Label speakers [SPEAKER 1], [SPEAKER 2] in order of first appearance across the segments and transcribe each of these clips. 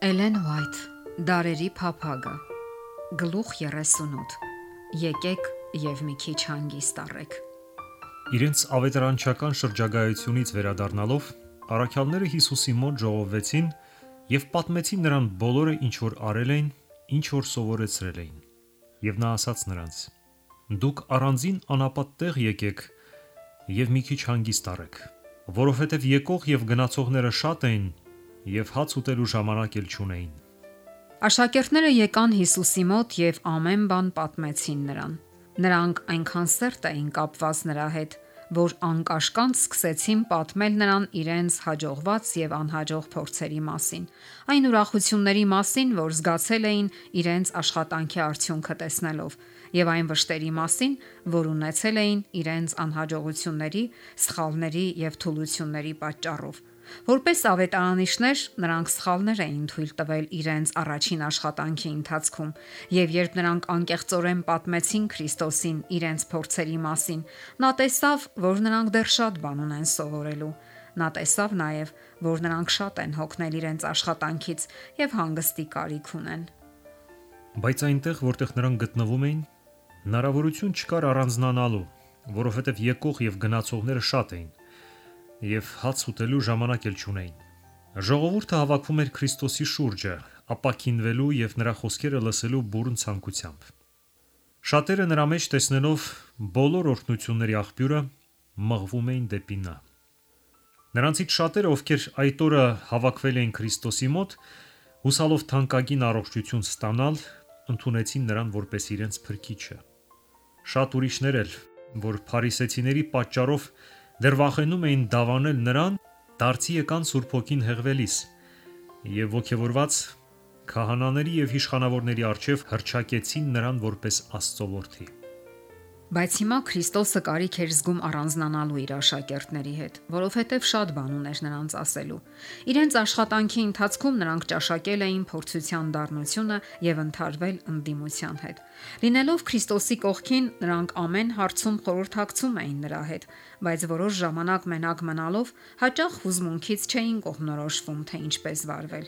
[SPEAKER 1] Էլեն Ուայթ Դարերի փափագը Գլուխ 38 Եկեք եւ մի քիչ հանգիստ առեք
[SPEAKER 2] Իրենց ավետարանչական շրջագայությունից վերադառնալով առաքյալները Հիսուսի մոտ ժողովվեցին եւ պատմեցին նրան բոլորը ինչ որ արել էին, ինչ որ սովորեցրել էին։ Եվ նա ասաց նրանց. Դուք առանձին անապատ տեղ եկեք եւ մի քիչ հանգիստ առեք, որովհետեւ եկող եւ գնացողները շատ էին եւ հաց ուտելու ժամանակ էլ չունեին։
[SPEAKER 1] Աշակերտները եկան Հիսուսի մոտ եւ ամեն բան պատմեցին նրան։ Նրանք այնքան սերտ էին կապված նրա հետ, որ անկաշկանդ սկսեցին պատմել նրան իրենց հաջողված եւ անհաջող փորձերի մասին, այն ուրախությունների մասին, որ զգացել էին իրենց աշխատանքի արդյունքը տեսնելով, եւ այն վշտերի մասին, որ ունեցել էին իրենց անհաջողությունների, սխալների եւ թուլությունների պատճառով Որպես ավետարանիչներ նրանք սխալներ էին թույլ տվել իրենց առաջին աշխատանքի ընթացքում, եւ երբ նրանք անկեղծորեն պատմեցին Քրիստոսին իրենց փորձերի մասին, նա տեսավ, որ նրանք դեռ շատ բան ունեն սովորելու։ Նա տեսավ նաև, որ նրանք շատ են հոգնել իրենց աշխատանքից եւ հանգստի կարիք ունեն։
[SPEAKER 2] Բայց այնտեղ, որտեղ նրանք գտնվում էին, հնարավորություն չկար առանձնանալու, որովհետև եկող եւ գնացողները շատ էին եւ հաց ուտելու ժամանակ էլ չունեին։ Ժողովուրդը հավաքվում էր Քրիստոսի շուրջը, ապակինվելու եւ նրա խոսքերը լսելու բուրըն ցանկությամբ։ Շատերը նրա մեջ տեսնելով բոլոր օրհնությունների աղբյուրը մղվում էին դեպի նա։ Նրանցից շատերը, ովքեր այդ օրը հավաքվել էին Քրիստոսի մոտ, հուսալով թանկագին առողջություն ստանալ, ընդունեցին նրան որպես իրենց փրկիչը։ Շատ ուրիշներ էլ, որ փարիսեցիների պատճառով դեռ վախենում էին դավանել նրան, դարձի եկան Սուրբ Հոգին հեղվելիս եւ ողջավորված քահանաների եւ իշխանավորների արչեւ հրճակեցին նրան որպես Աստծո որդի։
[SPEAKER 1] Բայց հիմա Քրիստոսը կարիք էր զգում առանձնանալու իր աշակերտների հետ, որովհետև շատ բան ուներ նրանց ասելու։ Իրենց աշխատանքի ընթացքում նրանք ճաշակել էին փորձության դառնությունը եւ ընթարվել ընդդիմության հետ։ Լինելով Քրիստոսի կողքին, նրանք ամեն հարցում խորհրդակցում էին նրա հետ, բայց որոշ ժամանակ մենակ մնալով հաճախ հուզմունքից չէին կողմնորոշվում, թե ինչպես վարվել։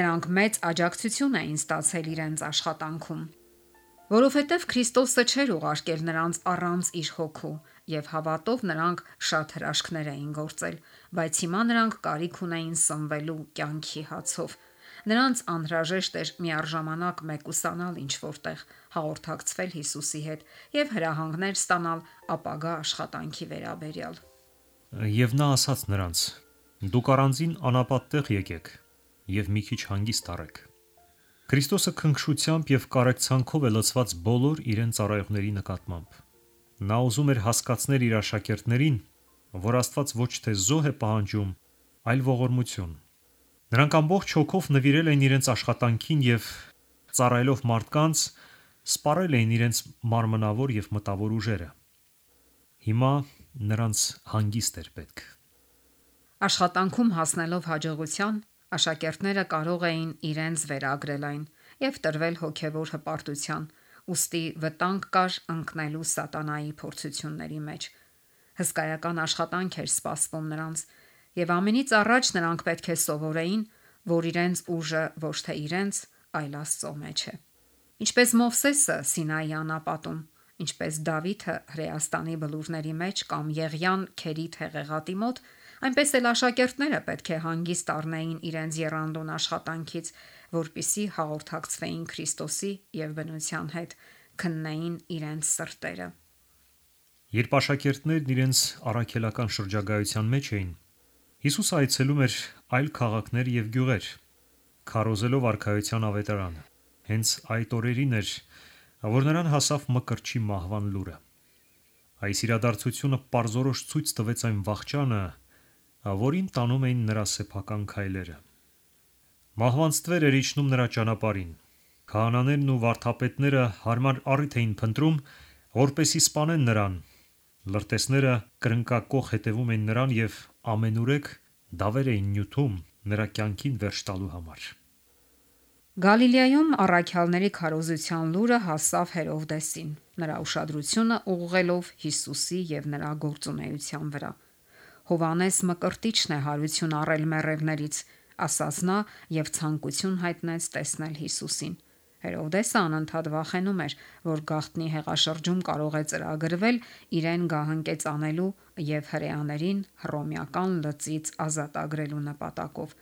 [SPEAKER 1] Նրանք մեծ աջակցություն էին ստացել իրենց աշխատանքում որովհետև Քրիստոսը չէր ուղարկել նրանց առանց իր հոգու եւ հավատով նրանք շատ հրաշքներ էին գործել, բայց հիմա նրանք կարիք ունեին սնվելու կյանքի հացով։ Նրանց անհրաժեշտ էր միառժամանակ մեկուսանալ ինչ որտեղ, հաղորդակցվել Հիսուսի հետ եւ հրահանգներ ստանալ ապագա աշխատանքի վերաբերյալ։
[SPEAKER 2] Եվ նա ասաց նրանց. Դուք առանձին անապատ տեղ եկեք եւ մի քիչ հանգիստ առեք Քրիստոսը քնքշությամբ եւ կարեկցանքով է լցված բոլոր իրեն ծառայողների նկատմամբ։ Նա ուզում էր հասկացնել իր աշակերտներին, որ Աստված ոչ թե զոհ է պահանջում, այլ ողորմություն։ Նրանք ամբողջ հոգով նվիրել էին իրենց աշխատանքին եւ ծառայելով մարդկանց, սպառել էին իրենց մարմնավոր եւ մտավոր ուժերը։ Հիմա նրանց հանգիստ էր պետք։
[SPEAKER 1] Աշխատանքում հասնելով հաջողության, Աշակերտները կարող էին իրենց վերագրել այն եւ տրվել հոգեվոր հպարտության, ուստի վտանգ կար ընկնելու սատանայի փորձությունների մեջ։ Հսկայական աշխատանք էր սպասվում նրանց, եւ ամենից առաջ նրանք պետք է սովորեին, որ իրենց ուժը ոչ թե իրենց, այլ Աստծո մեջ է։ Ինչպես Մովսեսը Սինայի անապատում, ինչպես Դավիթը Հրեաստանի բլուրների մեջ կամ Եղյան Քերիտ հեղեղատի մոտ, Այնպես էլ աշակերտները պետք է հանգիստ առնեին իրենց երանդուն աշխատանքից, որpիսի հաղորդակցվեին Քրիստոսի եւ բնության հետ, քննեին իրենց սրտերը։
[SPEAKER 2] Երբ աշակերտներն իրենց առաքելական շրջագայության մեջ էին, Հիսուս այցելում էր այլ քաղաքներ եւ գյուղեր, քարոզելով արքայության ավետարանը։ Հենց այդ օրերին էր, որ նրան հասավ մկրտչի մահվան լուրը։ Այս իրադարձությունը པարզորոշ ցույց տվեց այն վաղճանը, որին տանում էին նրա սեփական քայլերը։ Մահվան ստվեր էր իջնում նրա ճանապարհին։ Քահանաներն ու վարդապետները հարմար առիթ էին փնտրում, որպեսի սպանեն նրան։ Լրտեսները կրնկակող հետևում էին նրան եւ ամենուրեք դավեր էին նյութում նրա կյանքին վերջ տալու համար։
[SPEAKER 1] Գալիլեայում առաքյալների քարոզության լուրը հասավ Հերովդեսին, նրա ուշադրությունը ուղղելով Հիսուսի եւ նրա գործունեության վրա։ Հովանես Մկրտիչն է հարություն առել մեռևներից, ասաց նա եւ ցանկություն հայտնեց տեսնել Հիսուսին։ Հերովդեսը անընդհատ վախենում էր, որ գախտնի հեղաշրջում կարող է ծրագրվել իրեն գահանկեց անելու եւ հрեաներին հռոմեական լծից ազատագրելու նպատակով։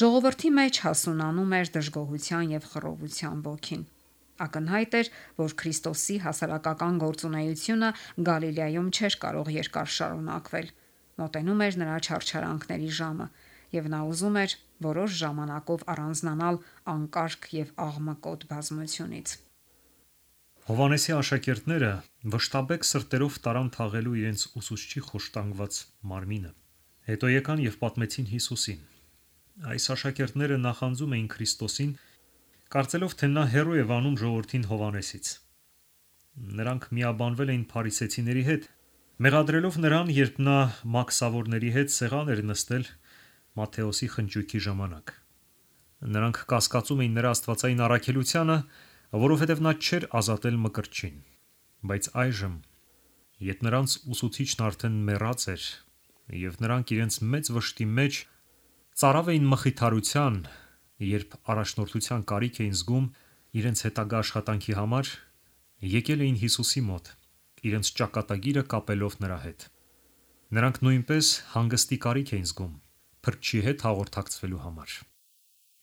[SPEAKER 1] Ժողովրդի մեջ հասունանում էր դժգոհության եւ խռովության ոգին։ Ակնհայտ էր, որ Քրիստոսի հասարակական գործունեությունը Գալիլեայում չէր կարող երկար շարունակվել։ Մոտենում էր նրա չարչարանքների ժամը, եւ նա ուզում էր որոշ ժամանակով առանձնանալ անկարգ եւ աղմկոտ բազմությունից։
[SPEAKER 2] Հովանեսի աշակերտները վշտաբեկ սրտերով տարան թաղելու իրենց ուսուցչի խոշտանգված մարմինը։ Հետո եկան եւ պատմեցին Հիսուսին։ Այս աշակերտները նախանձում էին Քրիստոսին, կարծելով թե նա հերո է վանում ժողովրդին Հովանեսից։ Նրանք միաբանվել էին փարիսեցիների հետ, մեղադրելով նրան, երբ նա մաքսավորների հետ սեղան էր նստել Մատթեոսի խնճույքի ժամանակ։ Նրանք կասկածում էին նրա աստվածային առաքելությանը, որովհետև նա չէր ազատել մկրտչին։ Բայց այժմ, երբ նրանց ուսուցիչն արդեն մեռած էր, եւ նրանք իրենց մեծ վշտի մեջ ծարավ էին մխիթարության, երբ առաջնորդության կարիք էին զգում իրենց հետագա աշխատանքի համար, եկել էին Հիսուսի մոտ, իրենց ճակատագիրը կապելով նրա հետ։ Նրանք նույնպես հանգստի կարիք էին զգում փրկչի հետ հաղորդակցվելու համար։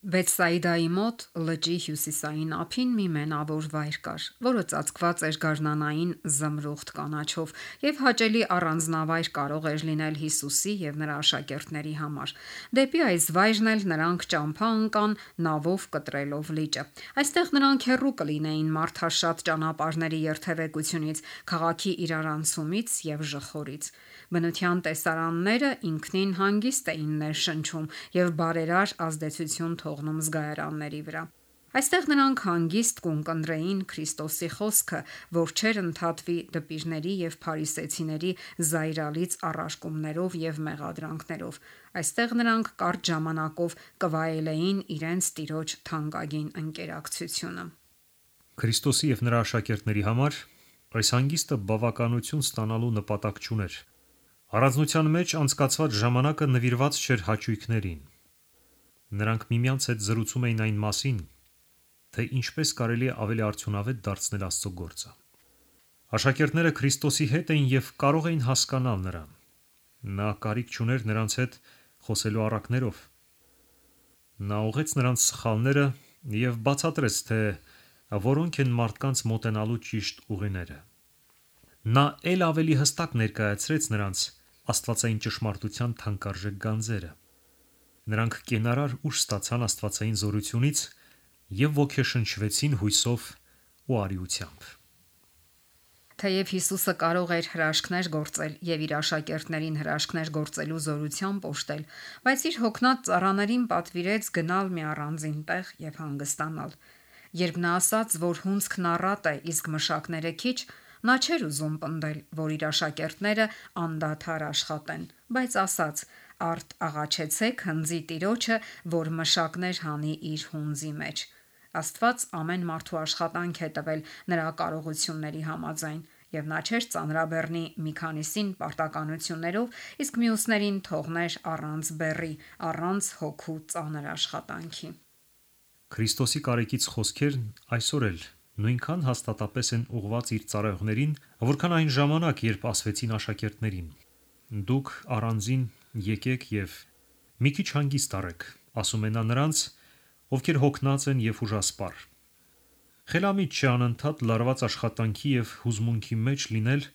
[SPEAKER 1] Բեցսայդայի մոտ լճի հյուսիսային ափին մի մենավոր վայր կար, որը ծածկված էր գարնանային զմրուխտ կանաչով եւ հաճելի առանձնավայր կարող էր լինել Հիսուսի եւ նրա աշակերտների համար։ Դեպի այս վայրն էլ նրանք ճամփա ընկան նավով կտրելով լիճը։ Այստեղ նրանք հեռու կլինեին մարդաշատ ճանապարհների երթևեկությունից, քաղաքի իրարանցումից եւ ժխորից։ Բնության տեսարանները ինքնին հանգիստ էին ներշնչում եւ բարերար ազդեցություն թողնում զգայարանների վրա։ Այստեղ նրանք հանգիստ կունկնդրեին Քրիստոսի խոսքը, որ չեր ընդհատվի դպիրների եւ փարիսեցիների զայրալից առաշկումներով եւ մեղադրանքներով։ Այստեղ նրանք կարճ ժամանակով կվայելեին իրենց տիրոջ թանկագին ընկերակցությունը։
[SPEAKER 2] Քրիստոսի եւ նրա աշակերտների համար այս հանգիստը բավականություն ստանալու նպատակ չուներ։ Առանձնության մեջ անցկացված ժամանակը նվիրված չէր հաճույքներին։ Նրանք միմյանց հետ զրուցում էին այն մասին, թե ինչպես կարելի է ավելի արդյունավետ դարձնել Աստծո գործը։ Աշակերտները Քրիստոսի հետ էին եւ կարող էին հասկանալ նրան։ Նա կարիք չուներ նրանց հետ խոսելու առակներով։ Նա ուղեց նրանց սխալները եւ բացատրեց, թե որոնք են մարդկանց մոտենալու ճիշտ ուղիները։ Նա ել ավելի հստակ ներկայացրեց նրանց աստվածային ճշմարտության թանկարժեք գանձերը։ Նրանք կենարար ուժ ստացան աստվածային զորությունից եւ ոգեշնչվեցին հույսով ու արիությամբ։
[SPEAKER 1] Թեև Հիսուսը կարող էր հրաշքներ գործել եւ իր աշակերտներին հրաշքներ գործելու զորությամբ օժտել, բայց իր հոգնած ծառաներին պատվիրեց գնալ մի առանձին տեղ եւ հանգստանալ։ Երբ նա ասաց, որ հունցքն առատ է, իսկ մշակները քիչ, Նա չէր ուզում պնդել, որ իր աշակերտները անդադար աշխատեն, բայց ասաց. Արդ աղաչեցեք հնձի տիրոջը, որ մշակներ հանի իր հունձի մեջ։ Աստված ամեն մարդու աշխատանք է տվել նրա կարողությունների համաձայն, եւ նա չէր ծանրաբեռնի մի քանիսին պարտականություններով, իսկ մյուսներին թողներ առանց բեռի, առանց հոգու ծանր աշխատանքի։
[SPEAKER 2] Քրիստոսի կարեկից խոսքերն այսօր էլ նույնքան հաստատապես են ուղված իր цаրեղներին, որքան այն ժամանակ, երբ ասվեցին աշակերտներին. Դուք առանձին եկեք եւ մի քիչ հանգիստ արեք, ասում է նա նրանց, ովքեր հոգնած են եւ ուժասպառ։ Խելամիտ չի անընդհատ լարված աշխատանքի եւ հուզմունքի մեջ լինել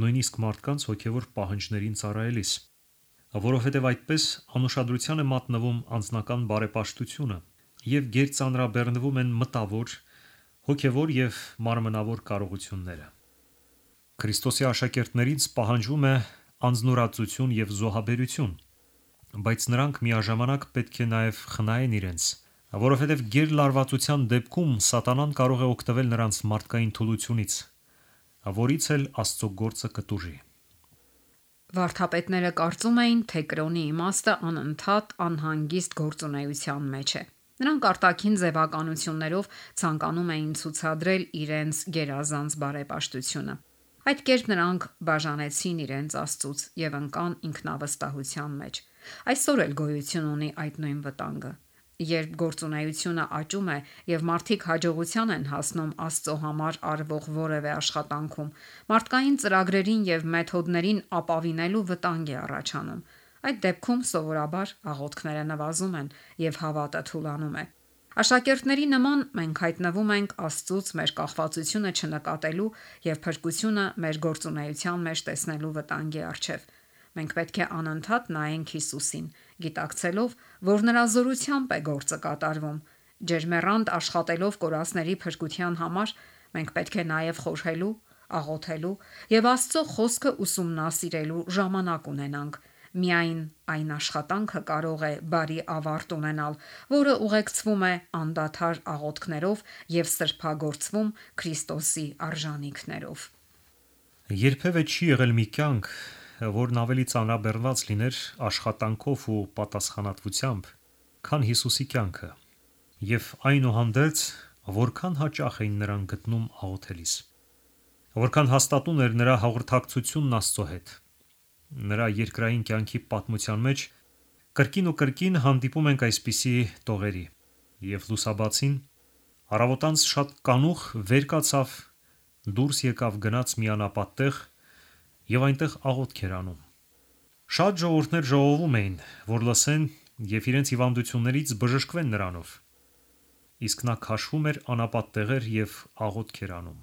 [SPEAKER 2] նույնիսկ մարդկանց հոգեվոր պահանջներին ծառայելիս, որովհետև այդպես անուշադրության է մատնվում անձնական բարեպաշտությունը եւ գերծանրաբեռնվում են մտավոր հոգևոր եւ մարմնավոր կարողությունները։ Քրիստոսի աշակերտներից պահանջվում է անznորացություն եւ զոհաբերություն, բայց նրանք միաժամանակ պետք է նաեւ խնայեն իրենց, որովհետեւ գերլարվածության դեպքում սատանան կարող է օգտվել նրանց մարդկային թուլությունից, որից էլ Աստծո գործը կտուժի։
[SPEAKER 1] Վարդապետները կարծում էին, թե կրոնի իմաստը անընդհատ անհանգիստ գործունեության մեջ է։ Նրանք արտաքին ձևականություններով ցանկանում էին ցուցադրել իրենց գերազանց բարեպաշտությունը։ Այդ կերպ նրանք բաժանեցին իրենց Աստծուց եւ ընկան ինքնավստահության մեջ։ Այսօր էլ գոյություն ունի այդ նույն վտանգը։ Երբ գործունեությունը աճում է եւ մարդիկ հաջողության են հասնում Աստծո համար արվող որևէ աշխատանքում, մարդկային ծրագրերին եւ մեթոդներին ապավինելու վտանգ է առաջանում։ Այդ դեպքում սովորաբար աղոթքները նվազում են եւ հավատը թուլանում է։ Աշակերտների նման մենք հայտնվում ենք Աստծուց մեր կախվածությունը չնկատելու եւ փրկությունը մեր գործունեության մեջ տեսնելու վտանգի առջև։ Մենք պետք է անընդհատ նայենք Հիսուսին, գիտակցելով, որ նրա զորությամբ է գործը կատարվում։ Ջերմերանդ աշխատելով կորասների փրկության համար մենք պետք է նաև խորհելու, աղոթելու եւ Աստծո խոսքը ուսումնասիրելու ժամանակ ունենանք Միայն այն աշխատանքը կարող է բարի ավարտ ունենալ, որը ուղեկցվում է անդադար աղոթքներով եւ սրբագործվում Քրիստոսի արժանինքներով։
[SPEAKER 2] Երբևէ չի եղել մի կյանք, որն ավելի ծանրաբեռնված լիներ աշխատանքով ու պատասխանատվությամբ, քան Հիսուսի կյանքը։ Եվ այնուհանդերձ, որքան հաճախ էին նրան գտնում աղոթելիս։ Որքան հաստատուն էր նրա հաղորդակցությունն Աստծո հետ նրա երկրային կյանքի պատմության մեջ կրկին ու կրկին հանդիպում ենք այսպիսի տողերի։ Եվ լուսաբացին առավոտանց շատ կանուխ վեր կացավ, դուրս եկավ գնաց մի անապատ տեղ եւ այնտեղ աղոթք էր անում։ Շատ ժողովուրդներ ժողովում էին, որ լսեն եւ իրենց հիվանդություններից բժշկվեն նրանով։ Իսկ նա քաշվում էր անապատ տեղեր եւ աղոթք էր անում։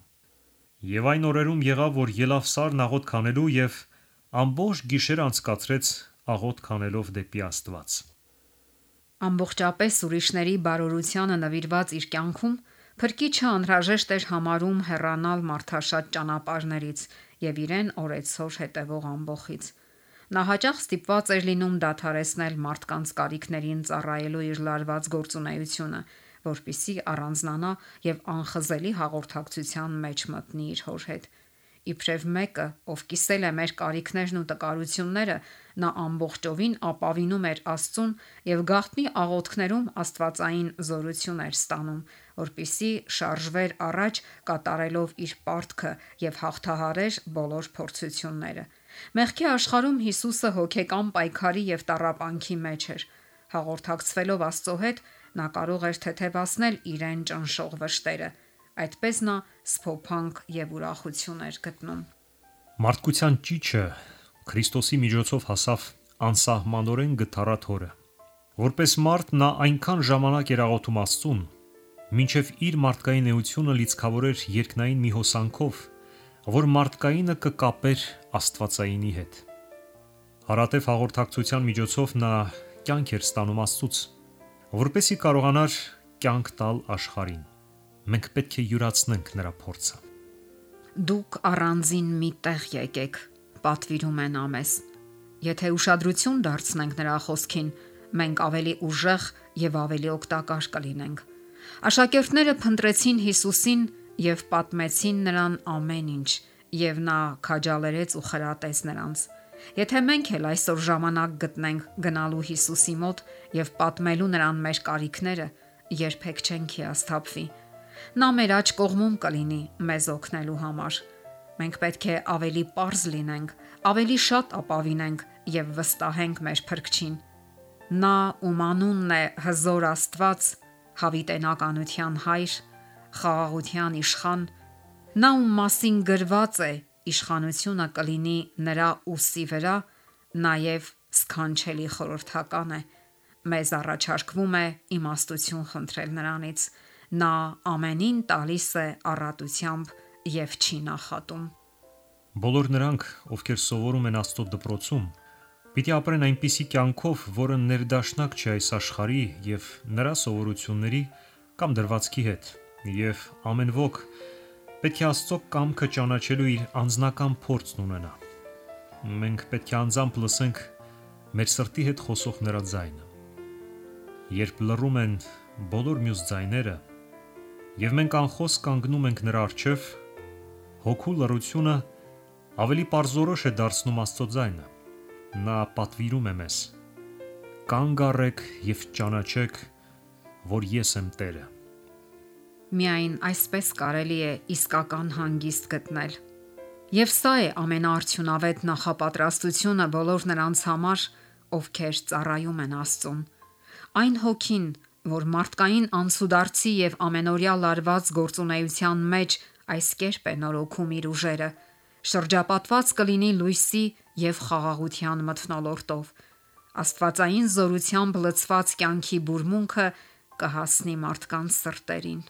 [SPEAKER 2] Եվ այն օրերում եղավ, որ ելավ Սարն աղոթք անելու եւ ամբողջ գիշեր անցկացրեց աղոթ կանելով դեպի Աստված։
[SPEAKER 1] Ամբողջապես ուրիշների բարօրությանը նվիրված իր կյանքում Փրկիչը անհրաժեշտ էր համարում հեռանալ մարդաշատ ճանապարհներից եւ իրեն օրեցօր հետևող ամբողից։ Նա հաճախ ստիպված էր լինում դադարեցնել մարդկանց կարիքներին ծառայելու իր լարված գործունեությունը, որpիսի առանձնանա եւ անխզելի հաղորդակցության մեջ մտնի իր հոր հետ իբրև մեկը, ով կիսել է մեր կարիքներն ու տկարությունները, նա ամբողջովին ապավինում էր Աստծուն եւ գաղտնի աղոթքներում Աստվածային զորություն էր ստանում, որpիսի շարժվեր առաջ կատարելով իր պարտքը եւ հաղթահարեր բոլոր փորձությունները։ Մեղքի աշխարհում Հիսուսը հոգեկան պայքարի եւ տառապանքի մեջ էր։ Հաղորդակցվելով Աստծո հետ, նա կարող էր թեթևացնել իրեն ճնշող վշտերը Այդպես նա սփոփանք եւ ուրախություն էր գտնում։
[SPEAKER 2] Մարդկության ճիճը Քրիստոսի միջոցով հասավ անսահմանորեն գթառաթորը։ Որպես մարդ նա այնքան ժամանակ էր աղոթում Աստծուն, մինչև իր մարդկային էությունը լիցքավորեր երկնային մի հոսանքով, որ մարդկայինը կկապեր Աստվածայինի հետ։ Հարատև հաղորդակցության միջոցով նա կյանք էր ստանում Աստծուց, որպեսի կարողանար կյանք տալ աշխարհին մենք պետք է յուրացնենք նրա փորձը։
[SPEAKER 1] Դուք առանձին մի տեղ եկեք, պատվիրում են ամես։ Եթե ուշադրություն դարձնենք նրա խոսքին, մենք ավելի ուժեղ եւ ավելի օգտակար կլինենք։ Աշակերտները փնտրեցին Հիսուսին եւ պատմեցին նրան ամեն ինչ, եւ նա քաջալերեց ու խրատեց նրանց։ Եթե մենք էլ այսօր ժամանակ գտնենք գնալու Հիսուսի մոտ եւ պատմելու նրան մեր կարիքները, երբեք չենք հիասթափվի Նա մեր աջ կողմում կլինի մեզ օգնելու համար։ Մենք պետք է ավելի པարզ լինենք, ավելի շատ ապավինենք եւ վստահենք մեր Փրկչին։ Նա ում անունն է հզոր Աստված, հավիտենականության հայր, խաղաղության իշխան, նա ում մասին գրված է իշխանությունը կլինի նրա ուսի վրա, նաև սքանչելի խորհրդական է։ Մեզ առաջարկվում է իմաստություն խնդրել նրանից Նա ամենին տալիս է առատությամբ եւ չի նախատում։
[SPEAKER 2] Բոլոր նրանք, ովքեր սովորում են Աստծո դպրոցում, պիտի ապրեն այնպիսի կյանքով, որը ներդաշնակ չէ այս աշխարհի եւ նրա սովորությունների կամ դրվածքի հետ, եւ ամեն ոք պետք է Աստծո կամքը ճանաչելու իր անձնական փորձն ունենա։ Մենք պետք է անձամբ լսենք մեր սրտի հետ խոսող նրա ձայնը։ Երբ լռում են բոլոր մյուս ձայները, եւ մենք անխոս կանգնում ենք նրա առջև, հոգու լռությունը ավելի པարզորոշ է դարձնում Աստծո ձայնը։ Նա պատվիրում է մեզ. Կանգ առեք եւ ճանաչեք, որ ես եմ Տերը։
[SPEAKER 1] Միայն այսպես կարելի է իսկական հանգիստ գտնել։ Եվ սա է ամենաարդյունավետ նախապատրաստությունը բոլոր նրանց համար, ովքեր ծառայում են Աստծուն։ Այն հոգին, որ մարդկային անցուդարձի եւ ամենօրյա լարված գործունեության մեջ այս կերպ է նորոգում իր ուժերը, շրջապատված կլինի լույսի եւ խաղաղության մթնոլորտով։ Աստվածային զորությամբ լցված կյանքի բուրմունքը կհասնի մարդկանց սրտերին։